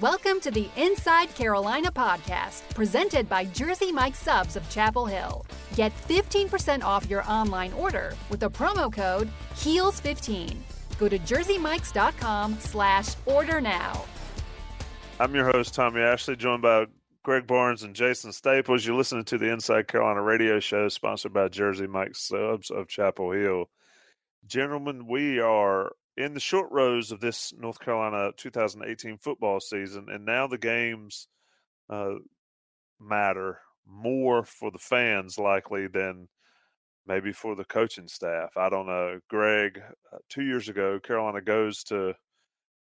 Welcome to the Inside Carolina podcast, presented by Jersey Mike Subs of Chapel Hill. Get 15% off your online order with the promo code HEELS15. Go to jerseymikes.com slash order now. I'm your host, Tommy Ashley, joined by Greg Barnes and Jason Staples. You're listening to the Inside Carolina radio show sponsored by Jersey Mike Subs of Chapel Hill. Gentlemen, we are in the short rows of this North Carolina 2018 football season, and now the games uh, matter more for the fans likely than maybe for the coaching staff. I don't know. Greg, uh, two years ago, Carolina goes to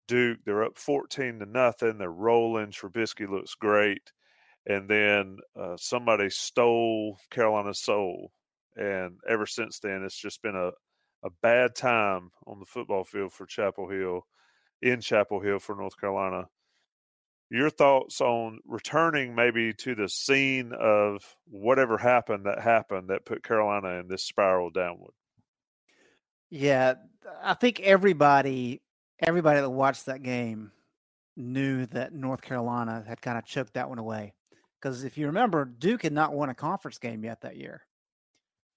Duke. They're up 14 to nothing. They're rolling. Trubisky looks great. And then uh, somebody stole Carolina's soul. And ever since then, it's just been a, a bad time on the football field for Chapel Hill, in Chapel Hill for North Carolina. Your thoughts on returning maybe to the scene of whatever happened that happened that put Carolina in this spiral downward? Yeah, I think everybody everybody that watched that game knew that North Carolina had kind of choked that one away. Because if you remember, Duke had not won a conference game yet that year.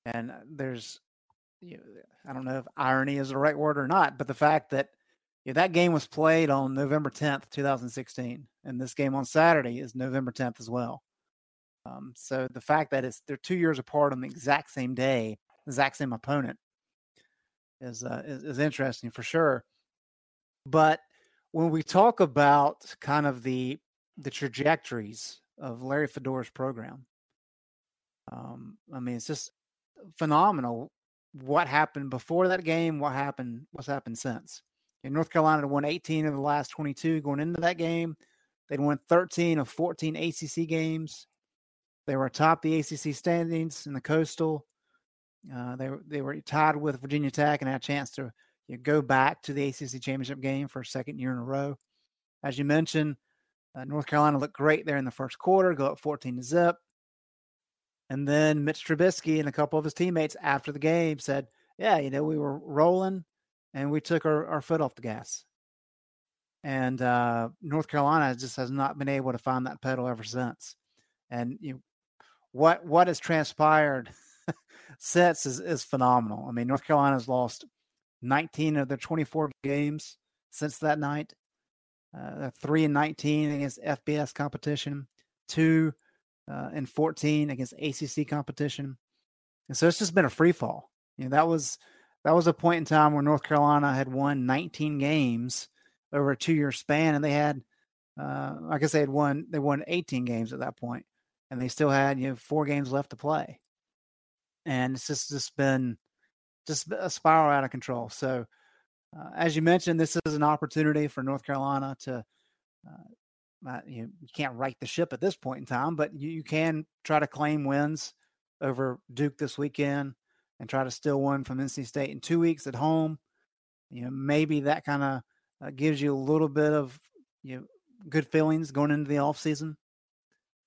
And uh, there's you know, I don't know if irony is the right word or not, but the fact that you know, that game was played on November 10th, 2016, and this game on Saturday is November 10th as well. Um, so the fact that it's they're two years apart on the exact same day, exact same opponent, is, uh, is is interesting for sure. But when we talk about kind of the the trajectories of Larry Fedora's program, um, I mean, it's just phenomenal what happened before that game, what happened, what's happened since. In North Carolina won 18 of the last 22 going into that game. They'd won 13 of 14 ACC games. They were atop the ACC standings in the Coastal. Uh, they they were tied with Virginia Tech and had a chance to you know, go back to the ACC championship game for a second year in a row. As you mentioned, uh, North Carolina looked great there in the first quarter, go up 14 to zip. And then Mitch Trubisky and a couple of his teammates after the game said, Yeah, you know, we were rolling and we took our, our foot off the gas. And uh, North Carolina just has not been able to find that pedal ever since. And you know, what what has transpired since is, is phenomenal. I mean, North Carolina's lost 19 of their 24 games since that night. Uh, three and 19 against FBS competition, two uh, and 14 against ACC competition. And so it's just been a free fall. You know, that was that was a point in time where North Carolina had won 19 games over a two year span, and they had, uh, I guess they had won they won 18 games at that point, and they still had you know four games left to play, and it's just just been just a spiral out of control. So, uh, as you mentioned, this is an opportunity for North Carolina to uh, uh, you, you can't right the ship at this point in time, but you, you can try to claim wins over Duke this weekend and try to steal one from NC State in two weeks at home. You know, maybe that kind of uh, gives you a little bit of you know, good feelings going into the off season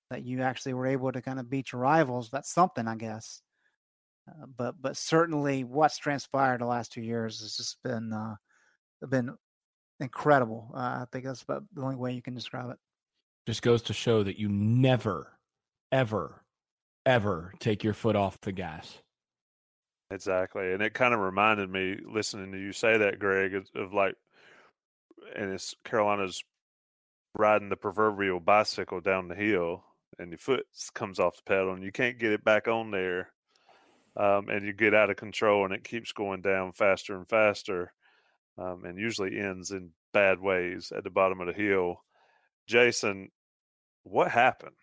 that you actually were able to kind of beat your rivals. That's something, I guess. Uh, but but certainly, what's transpired the last two years has just been uh, been incredible. Uh, I think that's about the only way you can describe it. Just goes to show that you never, ever, ever take your foot off the gas. Exactly. And it kind of reminded me, listening to you say that, Greg, of, like, and it's Carolina's riding the proverbial bicycle down the hill and your foot comes off the pedal and you can't get it back on there. Um, and you get out of control and it keeps going down faster and faster um, and usually ends in bad ways at the bottom of the hill. Jason, what happened?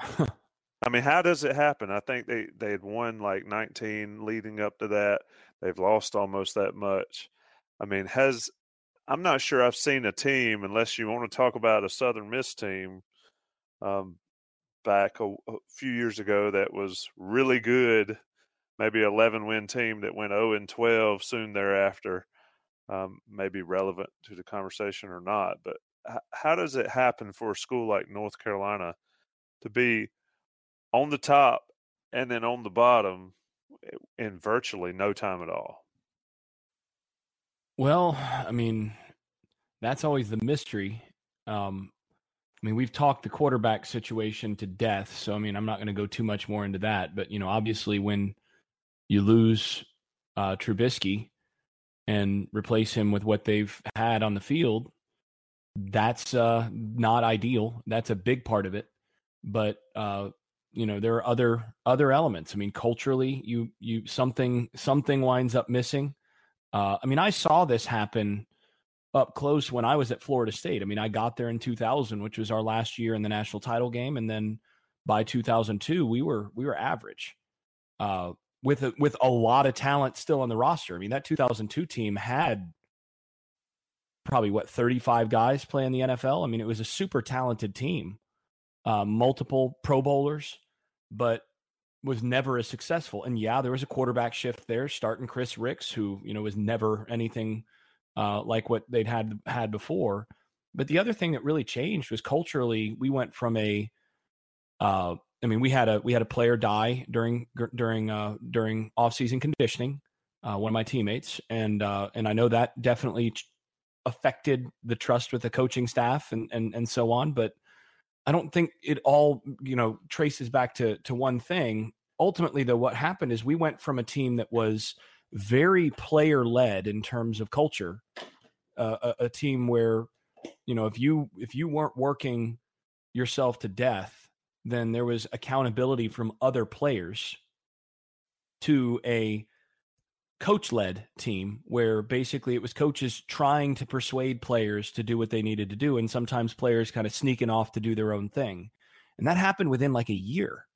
I mean, how does it happen? I think they they had won like 19 leading up to that. They've lost almost that much. I mean, has I'm not sure I've seen a team unless you want to talk about a Southern Miss team um, back a, a few years ago that was really good, maybe 11 win team that went 0 and 12 soon thereafter. Um, may be relevant to the conversation or not, but how does it happen for a school like North Carolina to be on the top and then on the bottom in virtually no time at all? Well, I mean, that's always the mystery Um, I mean, we've talked the quarterback situation to death, so I mean, I'm not going to go too much more into that. But you know, obviously, when you lose uh, Trubisky and replace him with what they've had on the field, that's uh, not ideal. That's a big part of it. But uh, you know, there are other other elements. I mean, culturally, you you something something winds up missing. Uh, I mean, I saw this happen up close when I was at Florida State. I mean, I got there in 2000, which was our last year in the national title game, and then by 2002, we were we were average. Uh, with a, with a lot of talent still on the roster. I mean, that 2002 team had probably what 35 guys playing the NFL. I mean, it was a super talented team, uh, multiple Pro Bowlers, but was never as successful. And yeah, there was a quarterback shift there, starting Chris Rix, who you know was never anything uh, like what they'd had had before. But the other thing that really changed was culturally, we went from a uh, I mean, we had a we had a player die during during uh, during off season conditioning. Uh, one of my teammates, and uh, and I know that definitely affected the trust with the coaching staff and and and so on. But I don't think it all you know traces back to to one thing. Ultimately, though, what happened is we went from a team that was very player led in terms of culture, uh, a, a team where you know if you if you weren't working yourself to death then there was accountability from other players to a coach led team where basically it was coaches trying to persuade players to do what they needed to do and sometimes players kind of sneaking off to do their own thing. And that happened within like a year.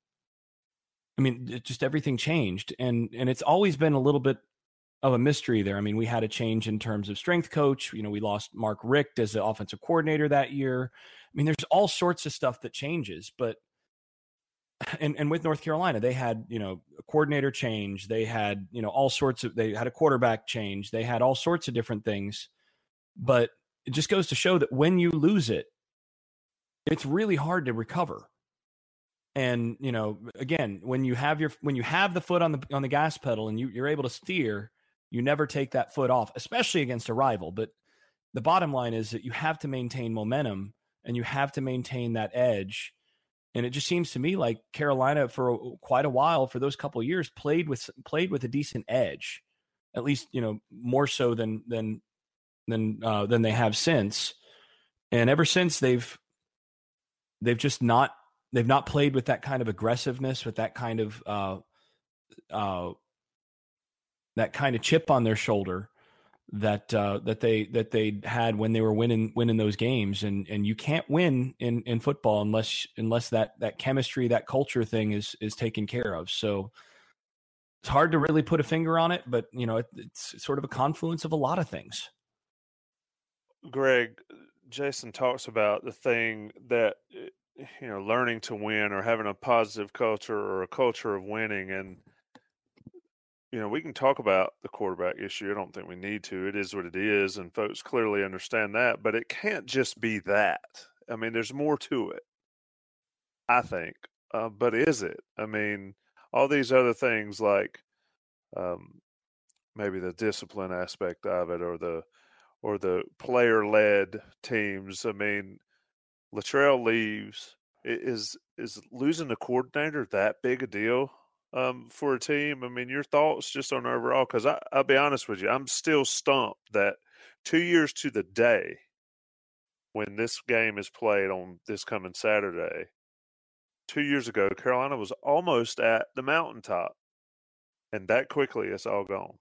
I mean just everything changed and and it's always been a little bit of a mystery there. I mean we had a change in terms of strength coach you know we lost mark richt as the offensive coordinator that year. I mean there's all sorts of stuff that changes but and and with North Carolina, they had you know a coordinator change, they had you know all sorts of they had a quarterback change, they had all sorts of different things, but it just goes to show that when you lose it, it's really hard to recover. And you know, again, when you have your when you have the foot on the on the gas pedal and you, you're able to steer, you never take that foot off, especially against a rival. But the bottom line is that you have to maintain momentum and you have to maintain that edge and it just seems to me like Carolina for quite a while for those couple years played with played with a decent edge, at least you know more so than than than uh, than they have since. And ever since they've they've just not they've not played with that kind of aggressiveness, with that kind of uh, uh, that kind of chip on their shoulder that uh, that they that they had when they were winning winning those games. And and you can't win in in football unless unless that that chemistry that culture thing is is taken care of. So it's hard to really put a finger on it but you know it, it's sort of a confluence of a lot of things. Greg jason talks about the thing that you know learning to win or having a positive culture or a culture of winning. And you know, we can talk about the quarterback issue. I don't think we need to. It is what it is, and folks clearly understand that. But it can't just be that. I mean, there's more to it. I think, uh, but is it? I mean, all these other things like um, maybe the discipline aspect of it, or the or the player led teams. I mean, Littrell leaves. Is is losing the coordinator that big a deal? Um, for a team. I mean, your thoughts just on overall? Because I'll be honest with you, I'm still stumped that two years to the day when this game is played on this coming Saturday, two years ago, Carolina was almost at the mountaintop, and that quickly it's all gone.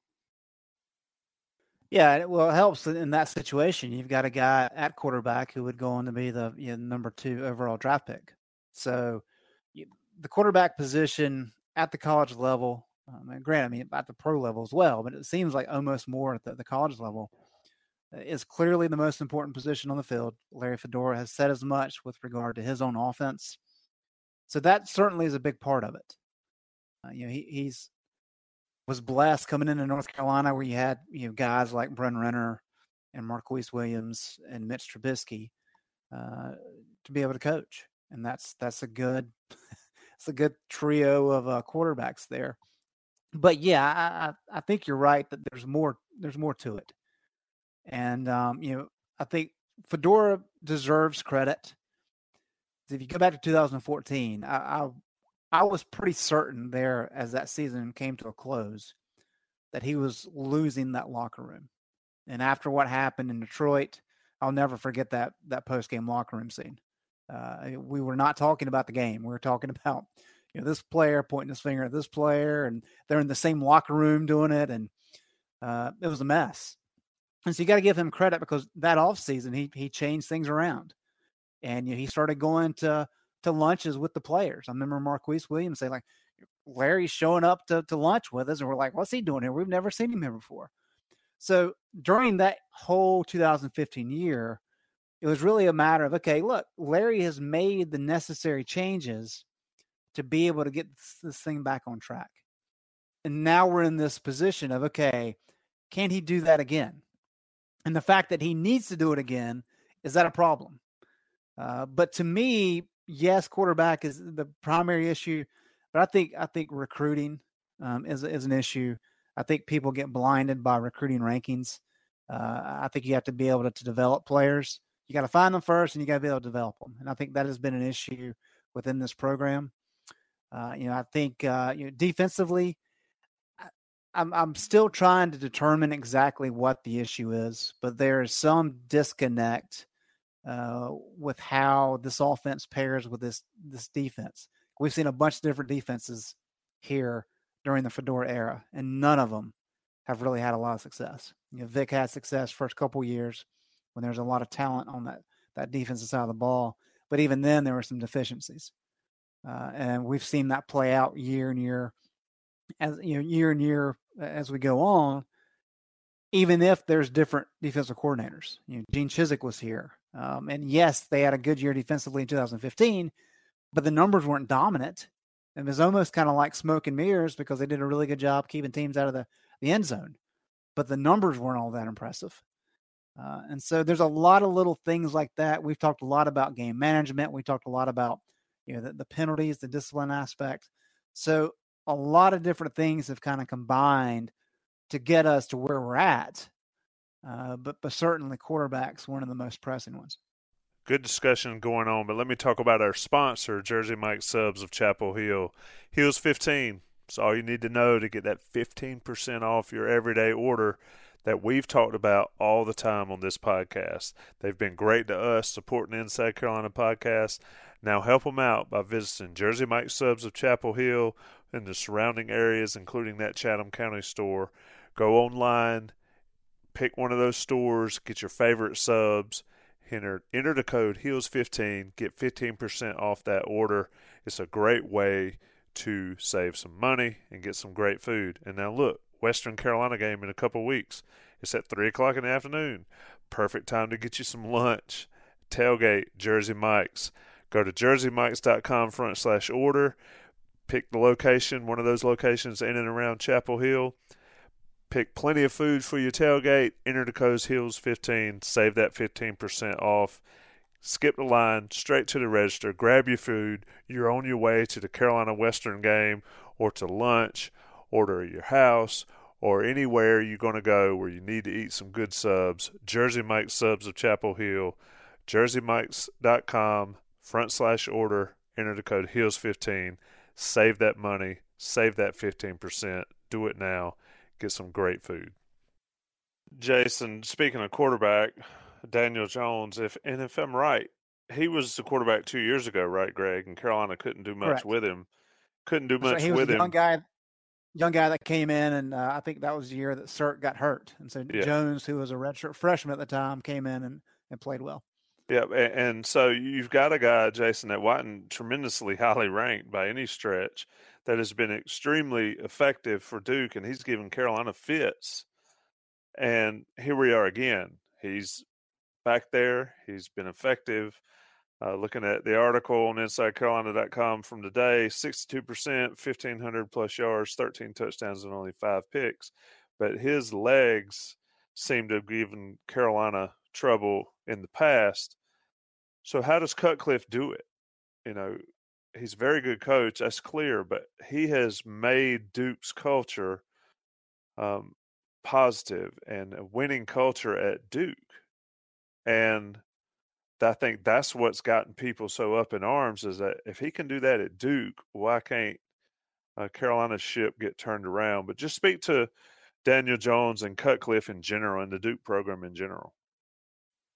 Yeah, well, it helps in that situation. You've got a guy at quarterback who would go on to be the you know, number two overall draft pick. So the quarterback position at the college level. Um, and granted, I mean at the pro level as well, but it seems like almost more at the, the college level uh, is clearly the most important position on the field. Larry Fedora has said as much with regard to his own offense, so that certainly is a big part of it. Uh, you know, he, he's was blessed coming into North Carolina where you had you know guys like Bryn Renner and Marquise Williams and Mitch Trubisky uh, to be able to coach, and that's that's a good it's a good trio of uh, quarterbacks there. But yeah, I, I think you're right that there's more there's more to it, and um, you know I think Fedora deserves credit. If you go back to 2014, I, I I was pretty certain there as that season came to a close that he was losing that locker room. And after what happened in Detroit, I'll never forget that that post game locker room scene. Uh, we were not talking about the game. We were talking about you know this player pointing his finger at this player, and they're in the same locker room doing it, and uh, it was a mess. And so you got to give him credit because that offseason he he changed things around, and you know, he started going to to lunches with the players. I remember Marquise Williams say like, Larry's showing up to, to lunch with us, and we're like, what's he doing here? We've never seen him here before. So during that whole 2015 year, it was really a matter of okay, look, Larry has made the necessary changes to be able to get this, thing back on track. And now we're in this position of okay, can he do that again? And the fact that he needs to do it again is that a problem? Uh, but to me, yes, quarterback is the primary issue, but I think I think recruiting um, is is an issue. I think people get blinded by recruiting rankings. Uh, I think you have to be able to, to develop players. You got to find them first, and you got to be able to develop them. And I think that has been an issue within this program. Uh, you know, I think uh, you know defensively, I'm I'm still trying to determine exactly what the issue is, but there is some disconnect uh, with how this offense pairs with this this defense. We've seen a bunch of different defenses here during the Fedora era, and none of them have really had a lot of success. You know, Vic had success first couple years when there's a lot of talent on that that defensive side of the ball, but even then there were some deficiencies, uh, and we've seen that play out year and year, as you know, year and year as we go on. Even if there's different defensive coordinators, you know, Gene Chizik was here, um, and yes, they had a good year defensively in 2015, but the numbers weren't dominant. It was almost kind of like smoke and mirrors because they did a really good job keeping teams out of the, the end zone, but the numbers weren't all that impressive. Uh, and so there's a lot of little things like that. We've talked a lot about game management. We talked a lot about you know the, the penalties, the discipline aspect. So a lot of different things have kind of combined to get us to where we're at. Uh, but but certainly quarterbacks one of the most pressing ones good discussion going on, but let me talk about our sponsor, Jersey Mike Subs of Chapel Hill. Heels 15. It's all you need to know to get that 15% off your everyday order that we've talked about all the time on this podcast. They've been great to us supporting Inside Carolina podcast. Now help them out by visiting Jersey Mike Subs of Chapel Hill and the surrounding areas, including that Chatham County store. Go online, pick one of those stores, get your favorite subs enter enter the code heels15 get 15% off that order it's a great way to save some money and get some great food and now look western carolina game in a couple weeks it's at 3 o'clock in the afternoon perfect time to get you some lunch tailgate jersey mike's go to jerseymikes.com front slash order pick the location one of those locations in and around chapel hill Pick plenty of food for your tailgate. Enter the code HEELS15. Save that 15% off. Skip the line, straight to the register. Grab your food. You're on your way to the Carolina Western game or to lunch or to your house or anywhere you're going to go where you need to eat some good subs. Jersey Mike's Subs of Chapel Hill. JerseyMikes.com front slash order. Enter the code HEELS15, Save that money. Save that 15%. Do it now get some great food. Jason, speaking of quarterback, Daniel Jones, if and if I'm right, he was the quarterback two years ago, right, Greg? And Carolina couldn't do much Correct. with him. Couldn't do much so he was with a him. Young guy, young guy that came in, and uh, I think that was the year that Sirk got hurt, and so yeah. Jones, who was a redshirt freshman at the time, came in and, and played well. Yeah, and, and so you've got a guy, Jason, that wasn't tremendously highly ranked by any stretch, that has been extremely effective for Duke, and he's given Carolina fits. And here we are again. He's back there. He's been effective. Uh, looking at the article on InsideCarolina.com from today, 62%, 1,500 plus yards, 13 touchdowns, and only five picks. But his legs seem to have given Carolina trouble in the past. So, how does Cutcliffe do it? You know, he's a very good coach. That's clear, but he has made Duke's culture um, positive and a winning culture at Duke. And I think that's what's gotten people so up in arms is that if he can do that at Duke, why can't uh, Carolina's ship get turned around? But just speak to Daniel Jones and Cutcliffe in general and the Duke program in general.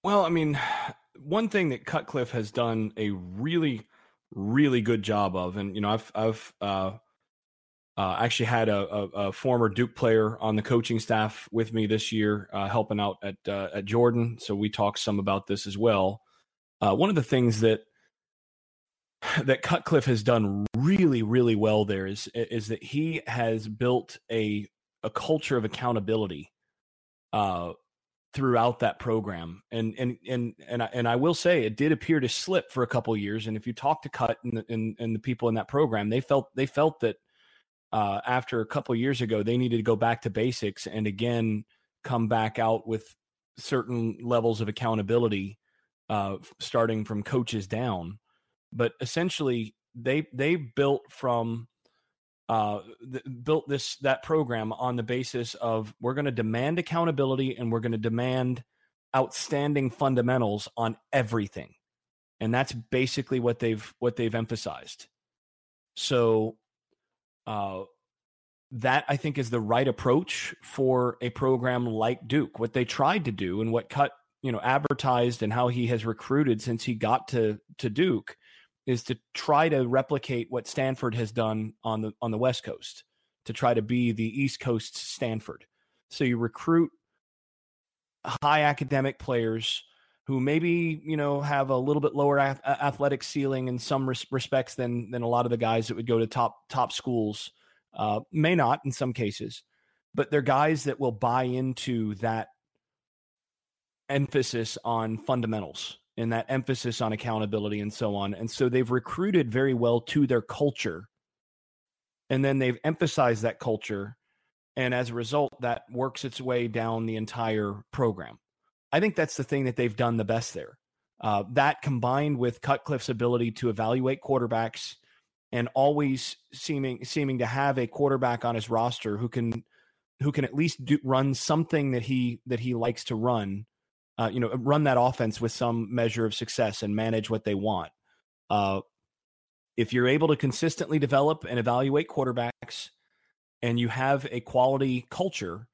Well, I mean, one thing that Cutcliffe has done a really, really good job of, and you know, I've I've uh, uh, actually had a, a, a, former Duke player on the coaching staff with me this year, uh, helping out at uh, at Jordan. So we talked some about this as well. Uh, one of the things that that Cutcliffe has done really, really well there is is that he has built a a culture of accountability uh, throughout that program. And and and and I, and I will say it did appear to slip for a couple years. And if you talk to Cut and the, and, and the people in that program, they felt they felt that uh, after a couple years ago they needed to go back to basics and again come back out with certain levels of accountability, uh, starting from coaches down. But essentially, they they built from uh, th- built this that program on the basis of we're going to demand accountability and we're going to demand outstanding fundamentals on everything and that's basically what they've what they've emphasized so uh, that i think is the right approach for a program like duke what they tried to do and what cut you know advertised and how he has recruited since he got to to duke is to try to replicate what Stanford has done on the on the West Coast to try to be the East Coast Stanford. So you recruit high academic players who maybe you know have a little bit lower athletic ceiling in some res- respects than than a lot of the guys that would go to top top schools. Uh, may not in some cases, but they're guys that will buy into that emphasis on fundamentals and that emphasis on accountability and so on. And so they've recruited very well to their culture. And then they've emphasized that culture. And as a result, that works its way down the entire program. I think that's the thing that they've done the best there. Uh, that combined with Cutcliffe's ability to evaluate quarterbacks and always seeming seeming to have a quarterback on his roster who can who can at least do, run something that he that he likes to run uh, you know, run that offense with some measure of success and manage what they want. Uh, if you're able to consistently develop and evaluate quarterbacks and you have a quality culture,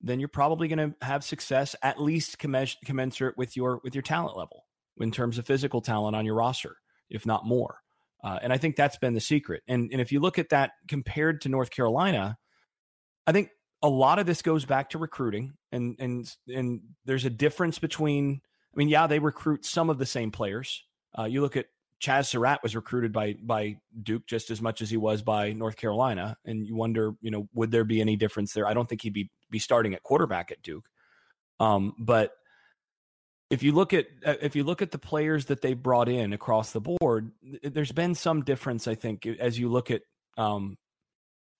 then you're probably going to have success at least commensurate with your with your talent level in terms of physical talent on your roster, if not more. Uh, and I think that's been the secret. And and if you look at that compared to North Carolina, I think a lot of this goes back to recruiting and and and there's a difference between I mean yeah they recruit some of the same players. Uh, you look at Chaz Surratt was recruited by by Duke just as much as he was by North Carolina and you wonder you know would there be any difference there? I don't think he'd be be starting at quarterback at Duke. Um, but if you look at uh, if you look at the players that they brought in across the board there's been some difference I think as you look at um,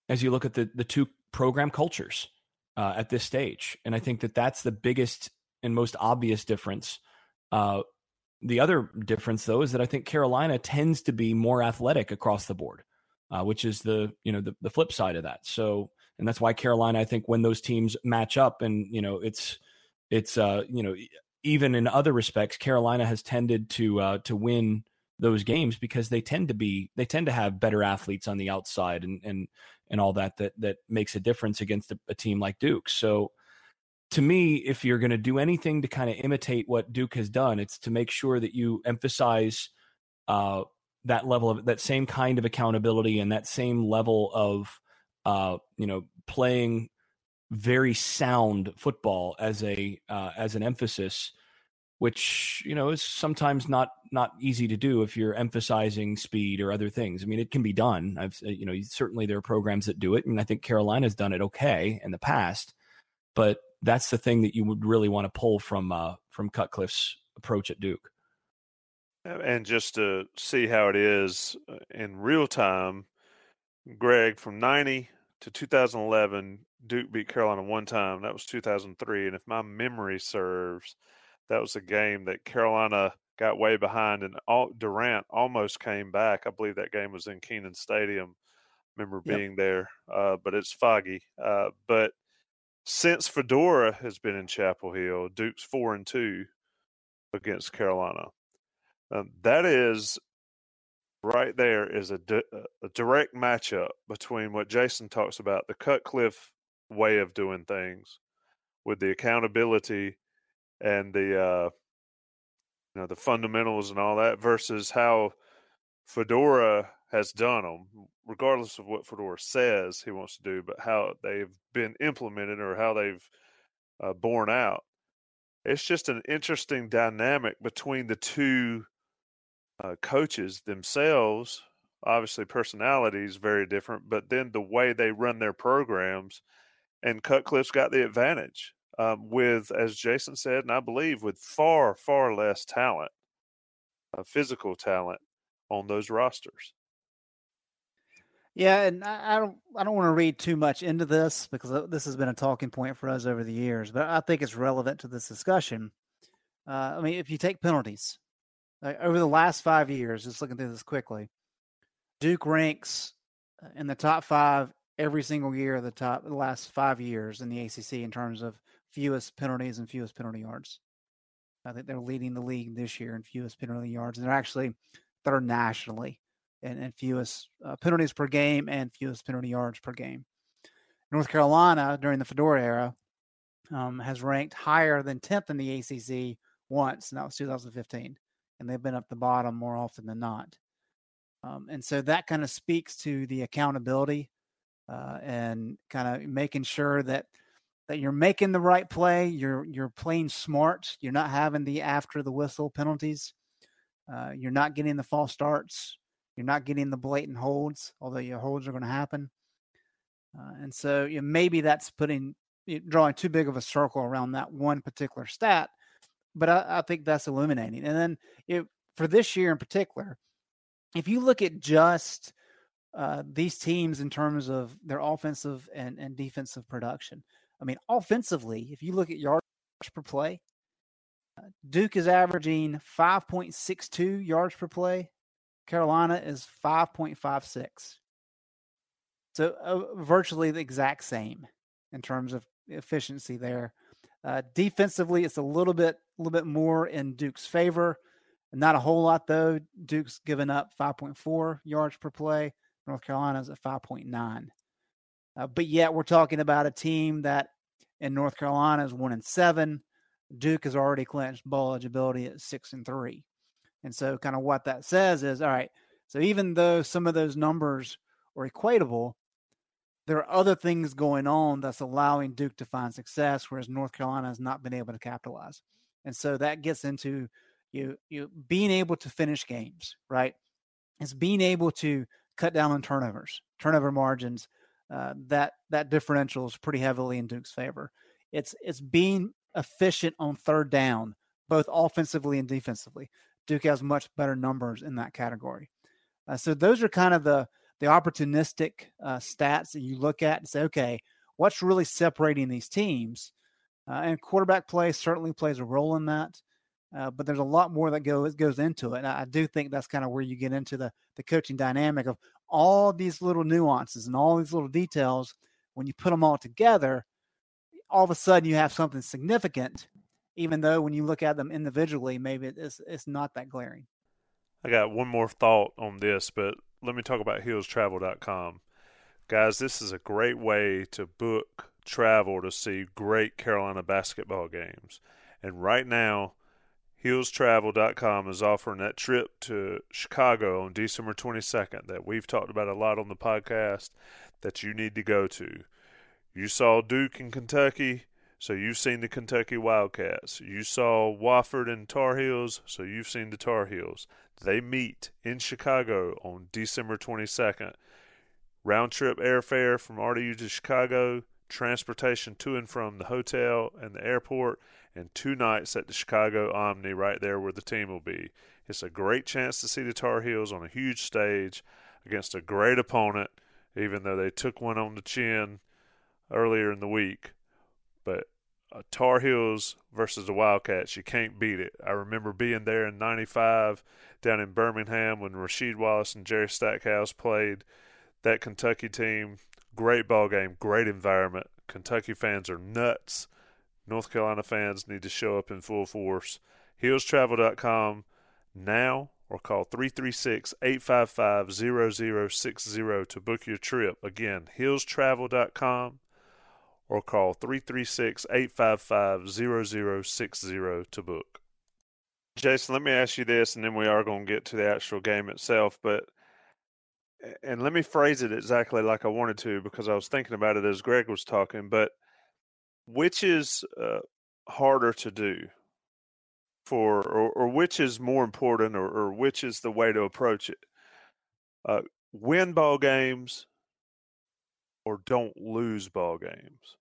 as you look at the the two program cultures uh, at this stage. And I think that that's the biggest and most obvious difference. Uh, the other difference, though, is that I think Carolina tends to be more athletic across the board, uh, which is the you know the, the flip side of that. So, and that's why Carolina, I think, when those teams match up, and you know, it's it's uh, you know even in other respects, Carolina has tended to uh, to win those games because they tend to be they tend to have better athletes on the outside and and and all that that that makes a difference against a, a team like Duke. So to me, if you're going to do anything to kind of imitate what Duke has done, it's to make sure that you emphasize uh, that level of that same kind of accountability and that same level of uh, you know playing very sound football as a uh, as an emphasis which you know is sometimes not not easy to do if you're emphasizing speed or other things. I mean, it can be done. I've you know certainly there are programs that do it, and I think Carolina's done it okay in the past. But that's the thing that you would really want to pull from uh, from Cutcliffe's approach at Duke. And just to see how it is uh, in real time, Greg, from '90 to 2011, Duke beat Carolina one time. That was 2003, and if my memory serves that was a game that Carolina got way behind, and all, Durant almost came back. I believe that game was in Kenan Stadium. Remember being yep. there, uh, but it's foggy. Uh, but since Fedora has been in Chapel Hill, Duke's four and two against Carolina. Um, that is right there is a, di- a direct matchup between what Jason talks about the Cutcliffe way of doing things with the accountability and the uh, you know the fundamentals and all that versus how Fedora has done them, regardless of what Fedora says he wants to do, but how they've been implemented or how they've uh, borne out. It's just an interesting dynamic between the two uh, coaches themselves. Obviously, personalities very different, but then the way they run their programs, and Cutcliffe's got the advantage um, with, as Jason said, and I believe with far far less talent, uh, physical talent on those rosters. Yeah, and I, don't I don't want to read too much into this because uh, this has been a talking point for us over the years, but I think it's relevant to this discussion. Uh, I mean, if you take penalties uh, over the last five years, just looking through this quickly, Duke ranks uh, in the top five every single year of the top the last five years in the ACC in terms of fewest penalties and fewest penalty yards. I think they're leading the league this year in fewest penalty yards, and they're actually third nationally and, and fewest uh, penalties per game and fewest penalty yards per game. North Carolina during the Fedora era um, has ranked higher than 10th in the ACC once, and that was 2015. And they've been up the bottom more often than not. Um, and so that kind of speaks to the accountability uh, and kind of making sure that that you're making the right play, you're you're playing smart, you're not having the after the whistle penalties, uh, you're not getting the false starts, you're not getting the blatant holds, although your holds are going to happen. Uh, and so you know, maybe that's putting drawing too big of a circle around that one particular stat, but I, I think that's illuminating. And then it, for this year in particular, if you look at just uh, these teams in terms of their offensive and, and defensive production, I mean, offensively, if you look at yards per play, uh, Duke is averaging 5.62 yards per play. Carolina is 5.56. So uh, virtually the exact same in terms of efficiency there. Uh, defensively, it's a little bit, little bit more in Duke's favor. Not a whole lot though. Duke's given up 5.4 yards per play. North Carolina's at 5.9. Uh, but yet we're talking about a team that in North Carolina is one and seven. Duke has already clinched bowl eligibility at six and three. And so, kind of what that says is all right, so even though some of those numbers are equatable, there are other things going on that's allowing Duke to find success, whereas North Carolina has not been able to capitalize. And so that gets into you you being able to finish games, right? It's being able to cut down on turnovers, turnover margins. Uh, that that differential is pretty heavily in Duke's favor. It's it's being efficient on third down, both offensively and defensively. Duke has much better numbers in that category. Uh, so those are kind of the the opportunistic uh, stats that you look at and say, okay, what's really separating these teams? Uh, and quarterback play certainly plays a role in that. Uh, but there's a lot more that goes goes into it. And I do think that's kind of where you get into the the coaching dynamic of all these little nuances and all these little details. When you put them all together, all of a sudden you have something significant even though when you look at them individually, maybe it's it's not that glaring. I got one more thought on this, but let me talk about heelstravel.com. Guys, this is a great way to book travel to see great Carolina basketball games. And right now, heelstravel.com is offering that trip to Chicago on December 22nd that we've talked about a lot on the podcast that you need to go to. You saw Duke in Kentucky. So you've seen the Kentucky Wildcats. You saw Wofford and Tar Heels, so you've seen the Tar Heels. They meet in Chicago on December 22nd. Round trip airfare from RDU to Chicago, transportation to and from the hotel and the airport, and two nights at the Chicago Omni right there where the team will be. It's a great chance to see the Tar Heels on a huge stage against a great opponent, even though they took one on the chin earlier in the week. But uh, Tar Heels versus the Wildcats. You can't beat it. I remember being there in '95 down in Birmingham when Rasheed Wallace and Jerry Stackhouse played that Kentucky team. Great ball game, great environment. Kentucky fans are nuts. North Carolina fans need to show up in full force. HeelsTravel.com. now or call 336 855 0060 to book your trip. Again, heelstravel.com or call 336 855 0060 to book. Jason, let me ask you this, and then we are going to get to the actual game itself. But and let me phrase it exactly like I wanted to because I was thinking about it as Greg was talking. But which is uh, harder to do for, or, or, which is more important, or, or, which is the way to approach it? Uh, win ball games or don't lose ball games.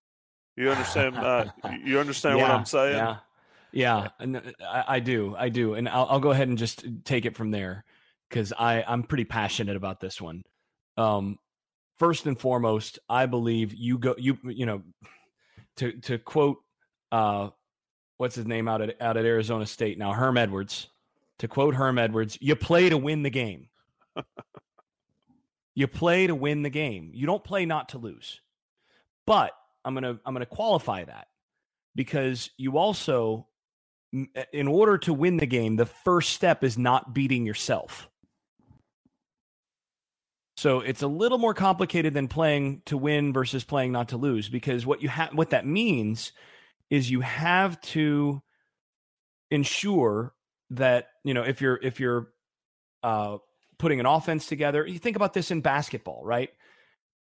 You understand? Uh, you understand yeah, what I'm saying? Yeah, yeah, and uh, I, I do, I do, and I'll, I'll, go ahead and just take it from there because I I'm pretty passionate about this one. Um, first and foremost, I believe you go you you know to to quote uh what's his name out at out at Arizona State now Herm Edwards to quote Herm Edwards, you play to win the game. you play to win the game. You don't play not to lose. But I'm going to I'm going to qualify that because you also in order to win the game, the first step is not beating yourself. So it's a little more complicated than playing to win versus playing not to lose because what you have what that means is you have to ensure that, you know, if you're if you're uh putting an offense together, you think about this in basketball, right?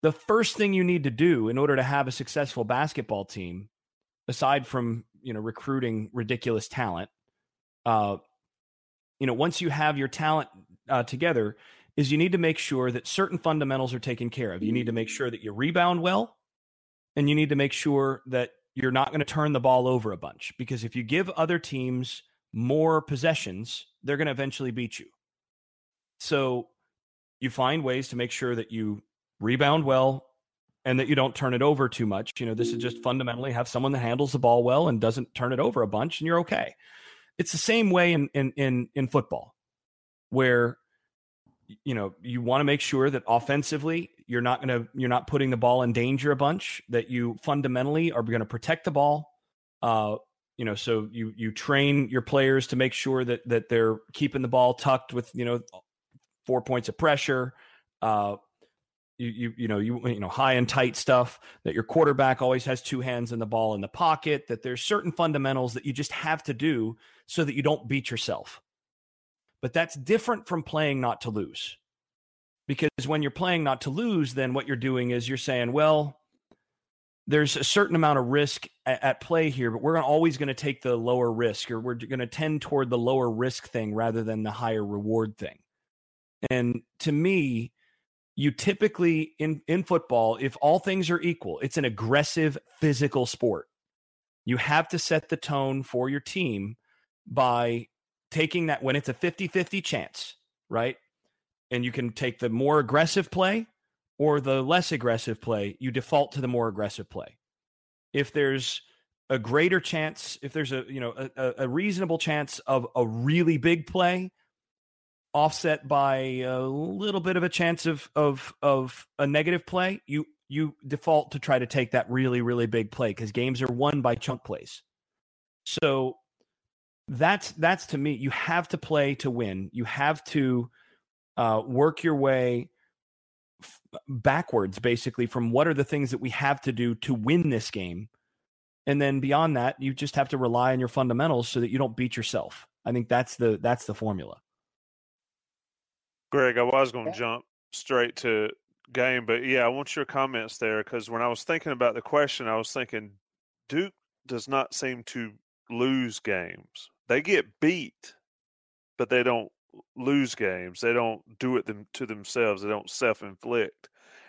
the first thing you need to do in order to have a successful basketball team, aside from you know recruiting ridiculous talent, uh, you know once you have your talent uh, together, is you need to make sure that certain fundamentals are taken care of. You need to make sure that you rebound well, and you need to make sure that you're not going to turn the ball over a bunch because if you give other teams more possessions, they're going to eventually beat you. So you find ways to make sure that you rebound well, and that you don't turn it over too much. You know, this is just fundamentally have someone that handles the ball well and doesn't turn it over a bunch, and you're okay. It's the same way in in in, in football, where you know you want to make sure that offensively you're not going to you're not putting the ball in danger a bunch. That you fundamentally are going to protect the ball. Uh, you know, so you you train your players to make sure that that they're keeping the ball tucked with you know four points of pressure. Uh, you, you you know you you know high and tight stuff that your quarterback always has two hands in the ball in the pocket that there's certain fundamentals that you just have to do so that you don't beat yourself but that's different from playing not to lose. Because when you're playing not to lose then what you're doing is you're saying well there's a certain amount of risk at, at play here but we're always going to take the lower risk or we're going to tend toward the lower risk thing rather than the higher reward thing. And to me you typically in in football if all things are equal it's an aggressive physical sport. You have to set the tone for your team by taking that when it's a 50-50 chance right and you can take the more aggressive play or the less aggressive play you default to the more aggressive play if there's a greater chance if there's a you know a, a reasonable chance of a really big play offset by a little bit of a chance of of of a negative play, you you default to try to take that really really big play because games are won by chunk plays. So that's that's to me. You have to play to win. You have to uh, work your way f- backwards, basically, from what are the things that we have to do to win this game, and then beyond that, you just have to rely on your fundamentals so that you don't beat yourself. I think that's the that's the formula. Greg, I was going to jump straight to game, but yeah, I want your comments there because when I was thinking about the question, I was thinking Duke does not seem to lose games. They get beat, but they don't lose games. They don't do it them, to themselves. They don't self inflict.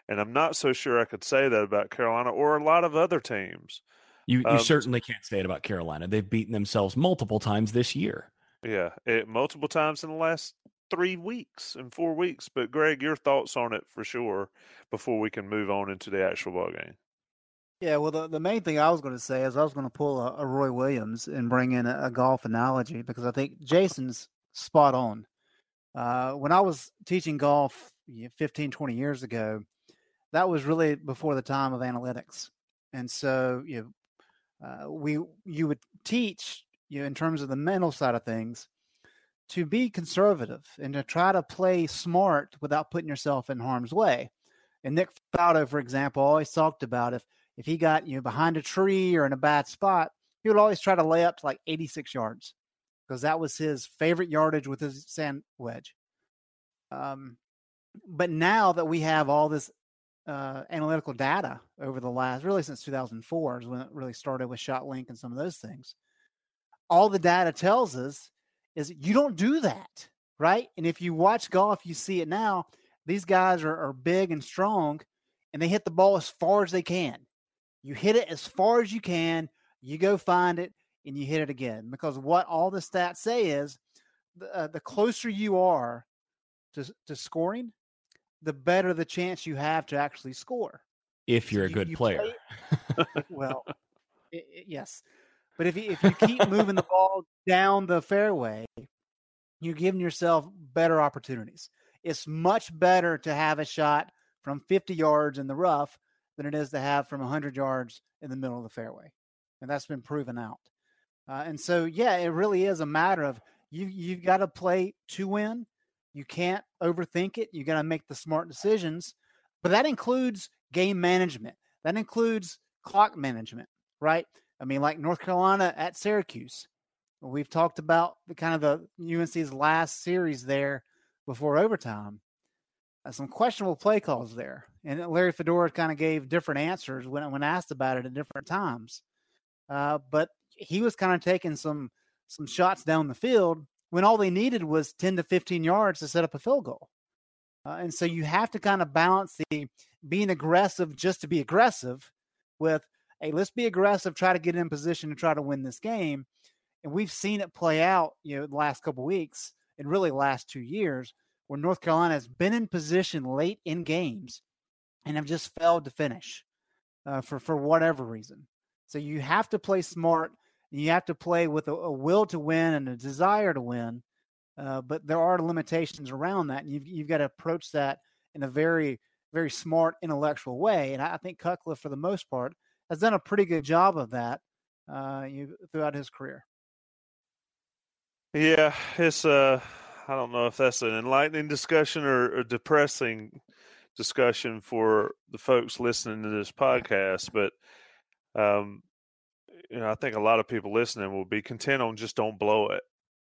And I'm not so sure I could say that about Carolina or a lot of other teams. You, you um, certainly can't say it about Carolina. They've beaten themselves multiple times this year. Yeah, it, multiple times in the last three weeks and four weeks. But Greg, your thoughts on it for sure before we can move on into the actual ball game. Yeah, well, the, the main thing I was going to say is I was going to pull a, a, Roy Williams and bring in a, a, golf analogy because I think Jason's spot on. Uh, when I was teaching golf 15, 20 years ago, that was really before the time of analytics. And so, you uh, we you would teach you know, in terms of the mental side of things to be conservative and to try to play smart without putting yourself in harm's way. And Nick Faldo, for example, always talked about if if he got you know behind a tree or in a bad spot, he would always try to lay up to like 86 yards because that was his favorite yardage with his sand wedge. Um, but now that we have all this uh, analytical data over the last, really since 2004 is when it really started with ShotLink and some of those things. All the data tells us is you don't do that, right? And if you watch golf, you see it now. These guys are, are big and strong, and they hit the ball as far as they can. You hit it as far as you can. You go find it, and you hit it again. Because what all the stats say is, the, uh, the closer you are to, to scoring, the better the chance you have to actually score. If you're so a good you player. Play, well, it, it, yes. But if you, if you keep moving the ball down the fairway, you're giving yourself better opportunities. It's much better to have a shot from 50 yards in the rough than it is to have from 100 yards in the middle of the fairway. And that's been proven out. Uh, and so, yeah, it really is a matter of you, you've got to play to win you can't overthink it. You got to make the smart decisions. But that includes game management. That includes clock management, right? I mean, like North Carolina at Syracuse. We've talked about the kind of the UNC's last series there before overtime. Uh, some questionable play calls there, and Larry Fedora kind of gave different answers when when asked about it at different times. Uh, but he was kind of taking some some shots down the field when all they needed was 10 to 15 yards to set up a field goal. Uh, and so you have to kind of balance the being aggressive just to be aggressive with, hey, let's be aggressive, try to get in position to try to win this game. And we've seen it play out, you know, the last couple weeks and really last two years where North Carolina has been in position late in games and have just failed to finish uh, for, for whatever reason. So you have to play smart you have to play with a, a will to win and a desire to win. Uh, but there are limitations around that, and you've, you've got to approach that in a very, very smart, intellectual way. And I, I think Cutcliffe, for the most part, has done a pretty good job of that uh, you, throughout his career. Yeah, it's uh, I don't know if that's an enlightening discussion or a depressing discussion for the folks listening to this podcast, but um, you know, I think a lot of people listening will be content on just don't blow it.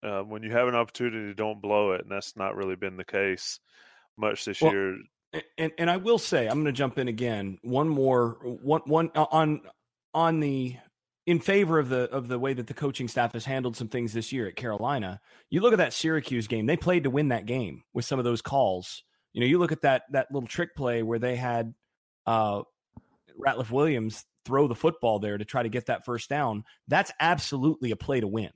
Uh, when you have an opportunity, don't blow it, and that's not really been the case much this well, year. And and I will say, I'm going to jump in again. One more one one on on the in favor of the of the way that the coaching staff has handled some things this year at Carolina. You look at that Syracuse game; they played to win that game with some of those calls. You know, you look at that that little trick play where they had uh, Ratliff Williams throw the football there to try to get that first down, that's absolutely a play to win.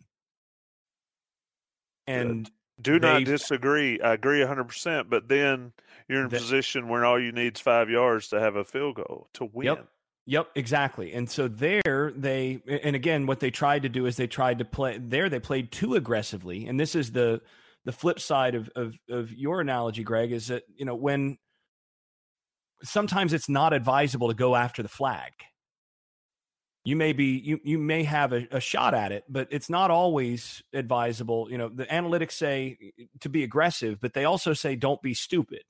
And do not disagree. I agree 100%, but then you're in a position where all you need is five yards to have a field goal to win. Yep. Yep, exactly. And so there they and again what they tried to do is they tried to play there they played too aggressively. And this is the the flip side of of of your analogy Greg is that you know when sometimes it's not advisable to go after the flag you may be you you may have a, a, shot at it but it's not always advisable you know the analytics say eh, to be aggressive but they also say don't be stupid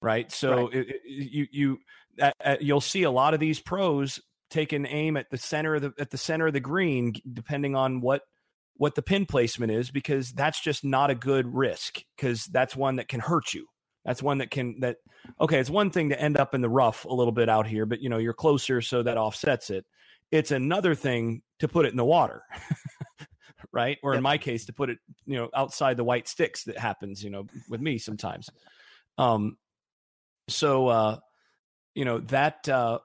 right so right. It, it, you you uh, uh, you'll see a lot of these pros take an aim at the center of the at the center of the green depending on what what the pin placement is because that's just not a good risk because that's one that can hurt you that's one that can that okay it's one thing to end up in the rough a little bit out here but you know you're closer so that offsets it it's another thing to put it in the water. right? Or in my case, to put it, you know, outside the white sticks that happens, you know, with me sometimes. Um, so, uh, you know, that, uh,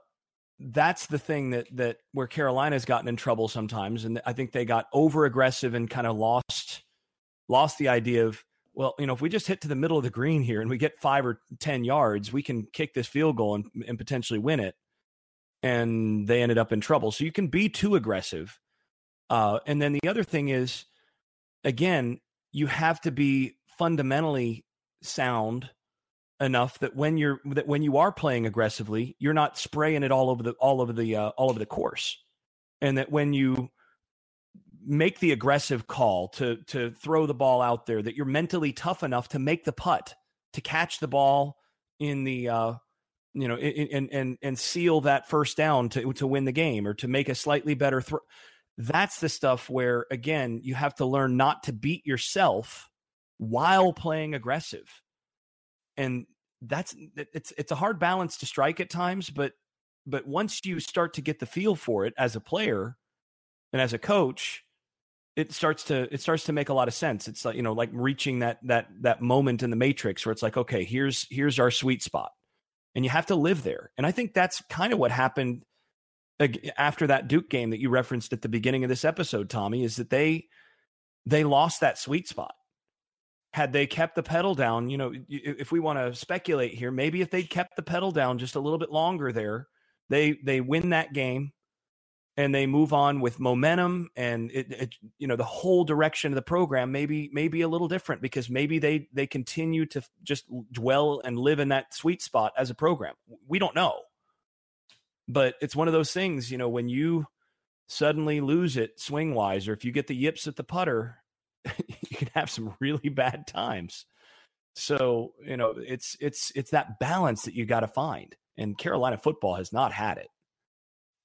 that's the thing that, that where Carolina's gotten in trouble sometimes. And I think they got over aggressive and kind of lost, lost the idea of, well, you know, if we just hit to the middle of the green here and we get five or 10 yards, we can kick this field goal and, and potentially win it and they ended up in trouble. So you can be too aggressive. Uh, and then the other thing is, again, you have to be fundamentally sound enough that when you're that when you are playing aggressively, you're not spraying it all over the all over the uh, all over the course, and that when you make the aggressive call to to throw the ball out there that you're mentally tough enough to make the putt to catch the ball in the uh you know and and and seal that first down to to win the game or to make a slightly better throw that's the stuff where again you have to learn not to beat yourself while playing aggressive. And that's it's it's a hard balance to strike at times but but once you start to get the feel for it as a player and as a coach it starts to it starts to make a lot of sense. It's like you know like reaching that that that moment in the matrix where it's like okay here's here's our sweet spot. And you have to live there. And i think that's kind of what happened after that duke game that you referenced at the beginning of this episode tommy is that they they lost that sweet spot had they kept the pedal down, you know, if we want to speculate here, maybe if they'd kept the pedal down just a little bit longer there, they they win that game and they move on with momentum and it, it, you know the whole direction of the program maybe maybe a little different because maybe they they continue to just dwell and live in that sweet spot as a program. We don't know. But it's one of those things, you know, when you suddenly lose it swing wise or if you get the yips at the putter you can have some really bad times. So, you know, it's it's it's that balance that you got to find. And Carolina football has not had it.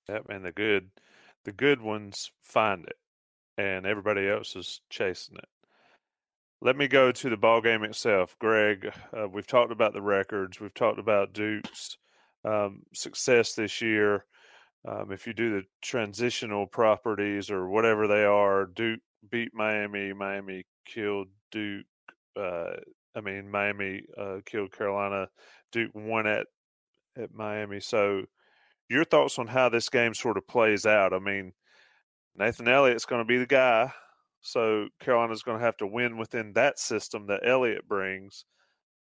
Yep, and the good the good ones find it and everybody else is chasing it. Let me go to the ball game itself, Greg. Uh, we've talked about the records. We've talked about Duke's um, success this year. Um, if you do the transitional properties or whatever they are, Duke beat Miami. Miami killed Duke. Uh, I mean, Miami uh, killed Carolina. Duke won at at Miami. So, your thoughts on how this game sort of plays out? I mean, Nathan Elliott's going to be the guy. So Carolina's going to have to win within that system that Elliott brings.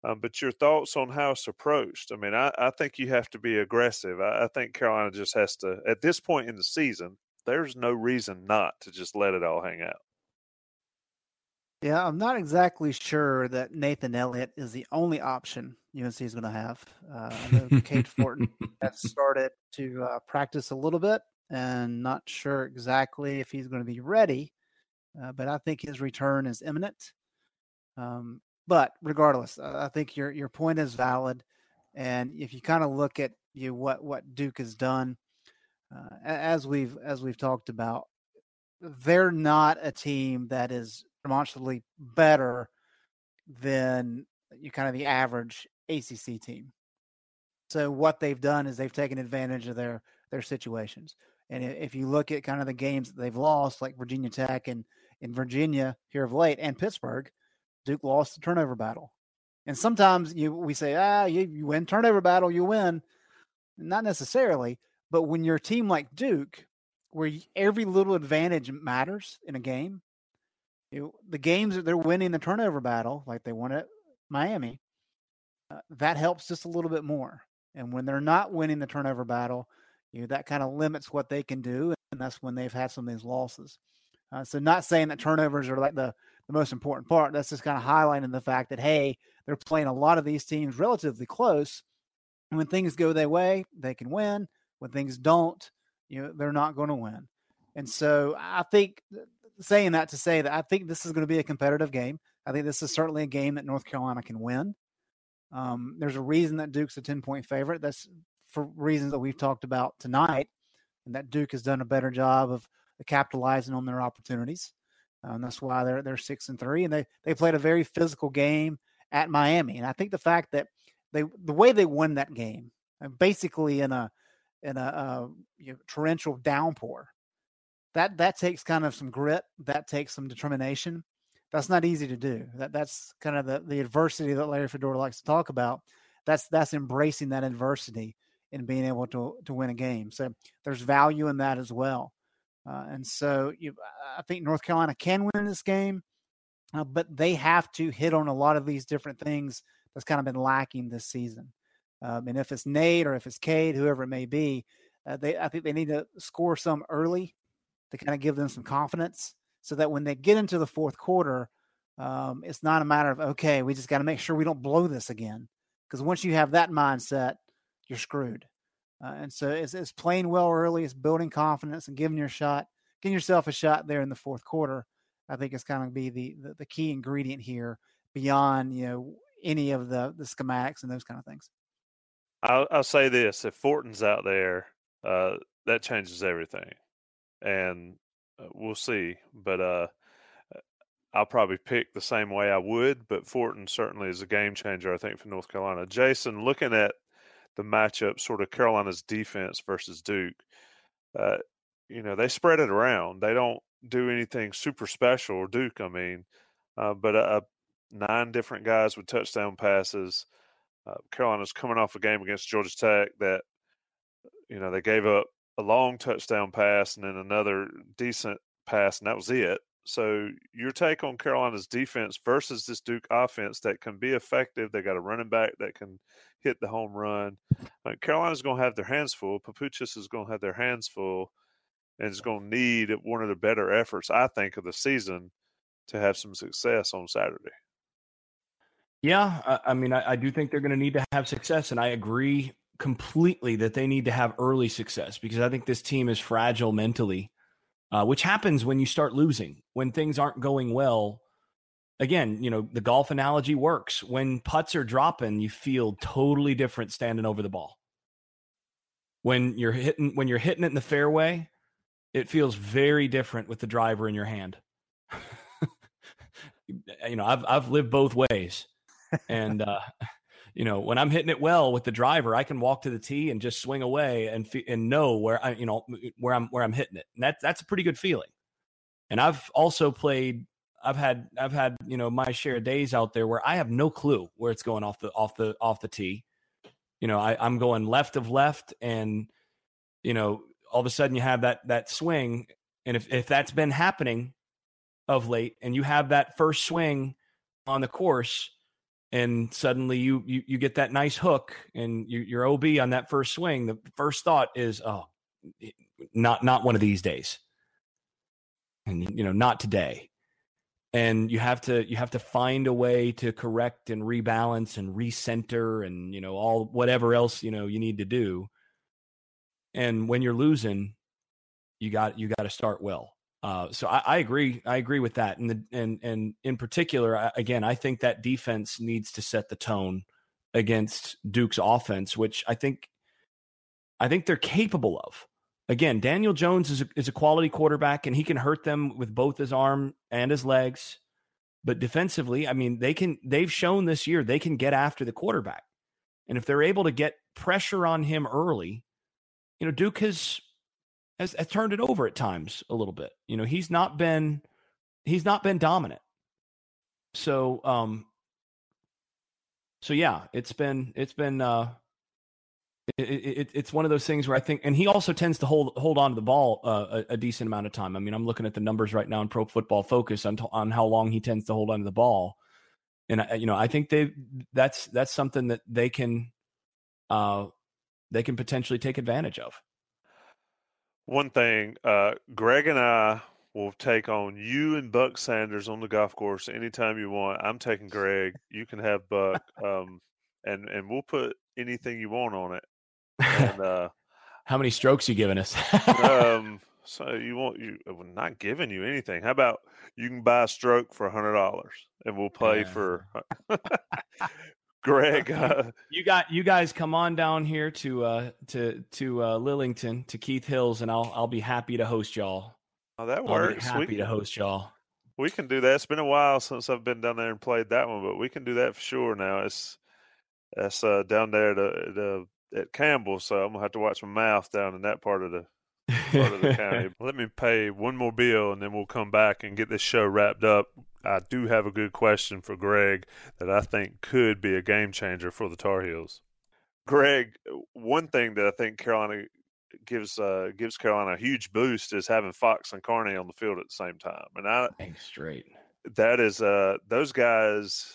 Um, but your thoughts on how it's approached? I mean, I, I think you have to be aggressive. I, I, think Carolina just has to, at this point in the season, there's no reason not to just let it all hang out. Yeah, I'm not exactly sure that Nathan Elliott is the only option UNC is going to have. Uh, I know Cade Fortin has started to uh, practice a little bit, and not sure exactly if he's going to be ready. Uh, but I think his return is imminent. Um, but regardless, I think your your point is valid, and if you kind of look at you know, what what Duke has done, uh, as we've as we've talked about, they're not a team that is demonstrably better than you kind of the average ACC team. So what they've done is they've taken advantage of their their situations. And if you look at kind of the games that they've lost, like Virginia Tech and in Virginia here of late, and Pittsburgh, Duke lost the turnover battle. And sometimes you we say, ah, you, you win turnover battle, you win. Not necessarily, but when you're a team like Duke, where every little advantage matters in a game, you know, the games that they're winning the turnover battle, like they won at Miami, uh, that helps just a little bit more. And when they're not winning the turnover battle, you know, that kind of limits what they can do, and that's when they've had some of these losses. Uh, so, not saying that turnovers are like the the most important part. That's just kind of highlighting the fact that hey, they're playing a lot of these teams relatively close. And when things go their way, they can win. When things don't, you know, they're not going to win. And so I think saying that to say that I think this is going to be a competitive game. I think this is certainly a game that North Carolina can win. Um, there's a reason that Duke's a 10 point favorite. That's for reasons that we've talked about tonight, and that Duke has done a better job of capitalizing on their opportunities. Uh, and that's why they're they're six and three, and they they played a very physical game at Miami. And I think the fact that they the way they won that game, uh, basically in a in a uh, you know, torrential downpour, that that takes kind of some grit. That takes some determination. That's not easy to do. That that's kind of the the adversity that Larry Fedora likes to talk about. That's that's embracing that adversity and being able to to win a game. So there's value in that as well. Uh, and so you, I think North Carolina can win this game, uh, but they have to hit on a lot of these different things that's kind of been lacking this season. Um, and if it's Nate or if it's Cade, whoever it may be, uh, they I think they need to score some early to kind of give them some confidence so that when they get into the fourth quarter, um, it's not a matter of, okay, we just got to make sure we don't blow this again. Because once you have that mindset, you're screwed. Uh, and so it's, it's playing well early, it's building confidence and giving your shot. getting yourself a shot there in the fourth quarter. I think is kind of be the, the, the key ingredient here beyond you know any of the the schematics and those kind of things. I'll, I'll say this: if Fortin's out there, uh, that changes everything, and uh, we'll see. But uh, I'll probably pick the same way I would. But Fortin certainly is a game changer, I think, for North Carolina. Jason, looking at the matchup, sort of Carolina's defense versus Duke, uh, you know, they spread it around. They don't do anything super special, or Duke, I mean, uh, but uh, nine different guys with touchdown passes. Uh, Carolina's coming off a game against Georgia Tech that, you know, they gave up a long touchdown pass and then another decent pass, and that was it. So your take on Carolina's defense versus this Duke offense that can be effective. They got a running back that can hit the home run. Uh, Carolina's going to have their hands full. Papuchis is going to have their hands full, and is going to need one of the better efforts, I think, of the season to have some success on Saturday. Yeah, I, I mean, I, I do think they're going to need to have success, and I agree completely that they need to have early success because I think this team is fragile mentally, uh, which happens when you start losing, when things aren't going well. Again, you know, the golf analogy works. When putts are dropping, you feel totally different standing over the ball. When you're hitting when you're hitting it in the fairway, it feels very different with the driver in your hand. you know, I've I've lived both ways and uh, you know when I'm hitting it well with the driver, I can walk to the tee and just swing away and and know where I you know where I'm where I'm hitting it, and that's that's a pretty good feeling. And I've also played. I've had I've had you know my share of days out there where I have no clue where it's going off the off the off the tee. You know, I, I'm going left of left, and you know all of a sudden you have that that swing, and if if that's been happening of late, and you have that first swing on the course, and suddenly you you, you get that nice hook and you, your OB on that first swing. The first thought is, oh, not not one of these days, and you know, not today. And you have to you have to find a way to correct and rebalance and recenter and you know all whatever else you know you need to do. And when you're losing, you got you got to start well. Uh, so I, I, agree. I agree with that, and the, and and in particular, I, again, I think that defense needs to set the tone against Duke's offense, which I think I think they're capable of. Again, Daniel Jones is a, is a quality quarterback, and he can hurt them with both his arm and his legs. But defensively, I mean, they can. They've shown this year they can get after the quarterback, and if they're able to get pressure on him early, you know, Duke has has, has turned it over at times a little bit. You know, he's not been he's not been dominant. So um so yeah, it's been it's been uh it, it, it's one of those things where I think, and he also tends to hold hold on to the ball uh, a, a, decent amount of time. I mean, I'm looking at the numbers right now in Pro Football Focus on on how long he tends to hold on to the ball, and I, you know, I think they that's that's something that they can uh they can potentially take advantage of one thing, uh, Greg and I will take on you and Buck Sanders on the golf course anytime you want. I'm taking Greg. You can have Buck, um, and and we'll put anything you want on it. And uh, how many strokes you giving us? um, so you want you we're not giving you anything. How about you can buy a stroke for a hundred dollars and we'll play for Greg, uh, you got you guys come on down here to uh to to uh Lillington to Keith Hills, and I'll I'll be happy to host y'all. Oh, that works. happy we, to host y'all. We can do that. It's been a while since I've been down there and played that one, but we can do that for sure. Now it's that's uh down there to, to at Campbell, so I'm gonna have to watch my mouth down in that part of the part of the county. Let me pay one more bill, and then we'll come back and get this show wrapped up. I do have a good question for Greg that I think could be a game changer for the Tar Heels. Greg, one thing that I think Carolina gives uh, gives Carolina a huge boost is having Fox and Carney on the field at the same time, and I think straight. That is uh, those guys.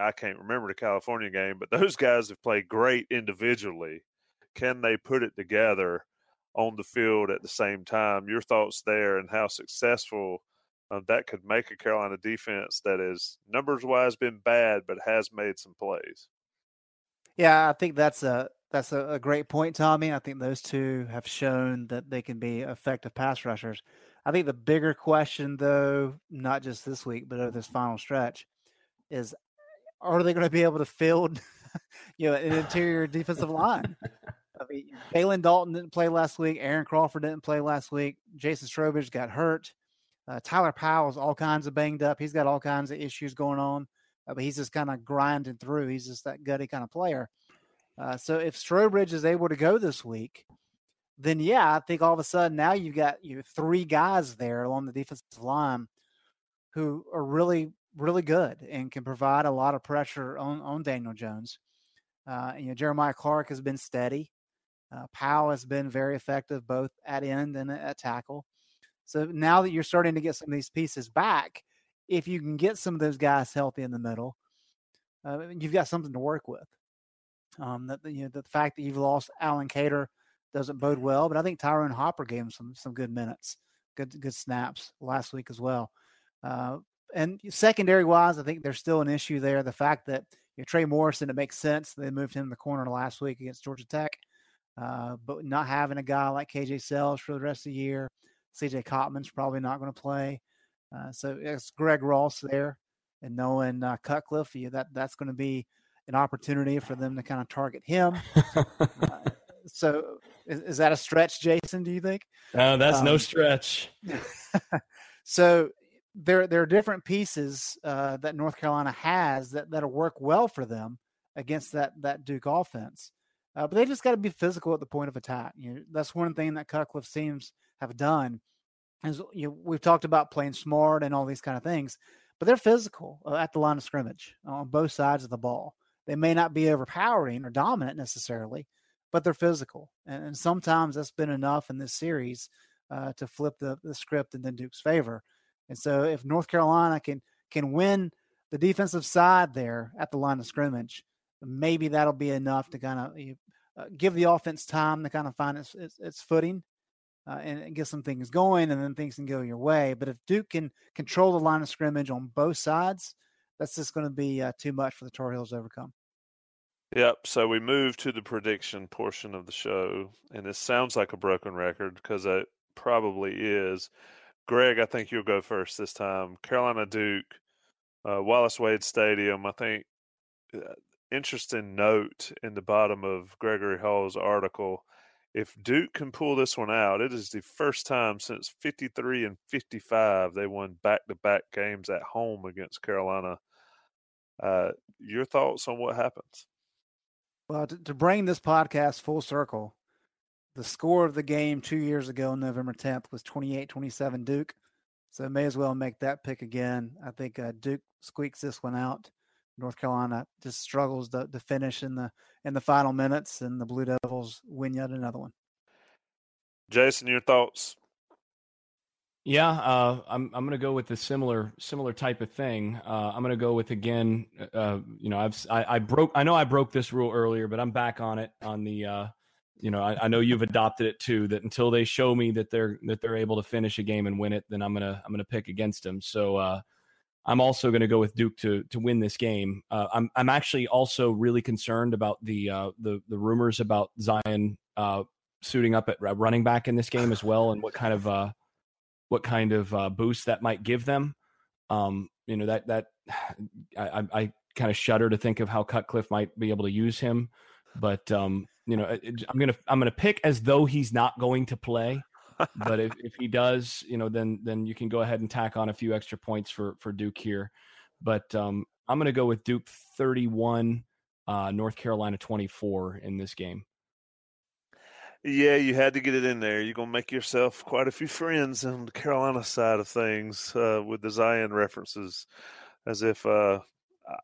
I can't remember the California game, but those guys have played great individually. Can they put it together on the field at the same time? Your thoughts there, and how successful uh, that could make a Carolina defense that is numbers wise been bad, but has made some plays. Yeah, I think that's a that's a, a, great point, Tommy. I think those two have shown that they can be effective pass rushers. I think the bigger question, though, not just this week, but over this final stretch, is are they going to be able to field, you know, an interior defensive line? I mean, Jalen Dalton didn't play last week. Aaron Crawford didn't play last week. Jason Strowbridge got hurt. Uh, Tyler Powell's all kinds of banged up. He's got all kinds of issues going on, uh, but he's just kind of grinding through. He's just that gutty kind of player. Uh, so if Strowbridge is able to go this week, then yeah, I think all of a sudden now you've got you three guys there along the defensive line who are really really good and can provide a lot of pressure on on Daniel Jones. Uh, you know, Jeremiah Clarke has been steady. Uh, Powell has been very effective both at end and at tackle. So now that you're starting to get some of these pieces back, if you can get some of those guys healthy in the middle, uh, you've got something to work with. Um, that you know, the fact that you've lost Allen Cater doesn't bode well, but I think Tyrone Hopper gave him some some good minutes, good good snaps last week as well. Uh, and secondary wise, I think there's still an issue there. The fact that you know, Trey Morrison, it makes sense they moved him in the corner last week against Georgia Tech, uh, but not having a guy like KJ Sails for the rest of the year, CJ Cotman's probably not going to play. Uh, so it's Greg Ross there, and knowing uh, Cutcliffe, yeah, that that's going to be an opportunity for them to kind of target him. Uh, so is, is, that a stretch, Jason? Do you think? No, that's um, no stretch. so there there are different pieces uh, that North Carolina has that that'll work well for them against that that Duke offense. Uh, but they just got to be physical at the point of attack. You know, that's one thing that Cutcliffe seems have done. Is you know, we've talked about playing smart and all these kind of things, but they're physical uh, at the line of scrimmage on both sides of the ball. They may not be overpowering or dominant necessarily, but they're physical. And, and sometimes that's been enough in this series uh, to flip the, the script in the Duke's favor. And so if North Carolina can can win the defensive side there at the line of scrimmage, maybe that'll be enough to kind of uh, give the offense time to kind of find its its, its footing uh, and, get some things going, and then things can go your way. But if Duke can control the line of scrimmage on both sides, that's just going to be uh, too much for the Tar Heels to overcome. Yep. So we move to the prediction portion of the show, and this sounds like a broken record because it probably is. Greg, I think you'll go first this time. Carolina Duke, uh, Wallace Wade Stadium. I think uh, interesting note in the bottom of Gregory Hall's article. If Duke can pull this one out, it is the first time since 53 and 55 they won back to back games at home against Carolina. Uh, your thoughts on what happens? Well, to, to bring this podcast full circle, the score of the game two years ago, November 10th, was 28 27 Duke. So may as well make that pick again. I think uh, Duke squeaks this one out. North Carolina just struggles to, to finish in the in the final minutes, and the Blue Devils win yet another one. Jason, your thoughts? Yeah, uh, I'm I'm gonna go with a similar similar type of thing. Uh, I'm gonna go with again. Uh, you know, I've I, I, broke. I know I broke this rule earlier, but I'm back on it. On the, uh, you know, I, I, know you've adopted it too. That until they show me that they're that they're able to finish a game and win it, then I'm gonna I'm gonna pick against them. So uh, I'm also gonna go with Duke to to win this game. Uh, I'm I'm actually also really concerned about the the the rumors about Zion suiting up at running back in this game as well, and what kind of what kind of uh, boost that might give them. Um, you know that that I, I kind of shudder to think of how Cutcliffe might be able to use him, but um, you know I'm gonna I'm gonna pick as though he's not going to play. But if, if he does, you know, then then you can go ahead and tack on a few extra points for for Duke here. But um, I'm going to go with Duke 31, uh, North Carolina 24 in this game. Yeah, you had to get it in there. You're gonna make yourself quite a few friends on the Carolina side of things uh, with the Zion references, as if uh,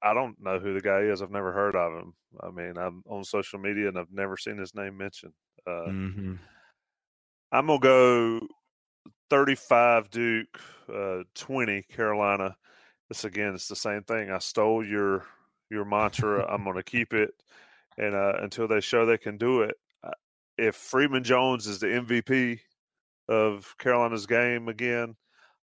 I don't know who the guy is. I've never heard of him. I mean, I'm on social media and I've never seen his name mentioned. Uh, mm-hmm. I'm gonna go 35 Duke, uh, 20 Carolina. This again, it's the same thing. I stole your your mantra. I'm gonna keep it, and uh, until they show they can do it if Freeman Jones is the MVP of Carolina's game again,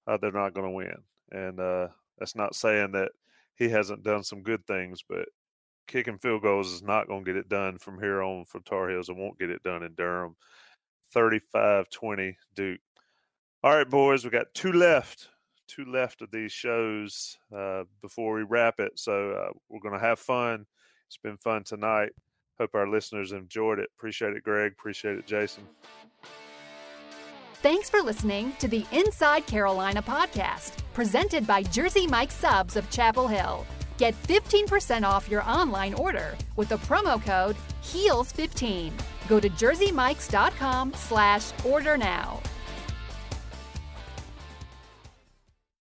uh, they're not going to win. And uh, that's not saying that he hasn't done some good things, but kicking field goals is not going to get it done from here on for Tar Heels and won't get it done in Durham. 35 20 Duke. All right, boys, we got two left, two left of these shows uh, before we wrap it. So uh, we're going to have fun. It's been fun tonight. Hope our listeners enjoyed it. Appreciate it, Greg. Appreciate it, Jason. Thanks for listening to the Inside Carolina podcast, presented by Jersey Mike Subs of Chapel Hill. Get 15% off your online order with the promo code HEELS15. Go to jerseymikes.com slash order now.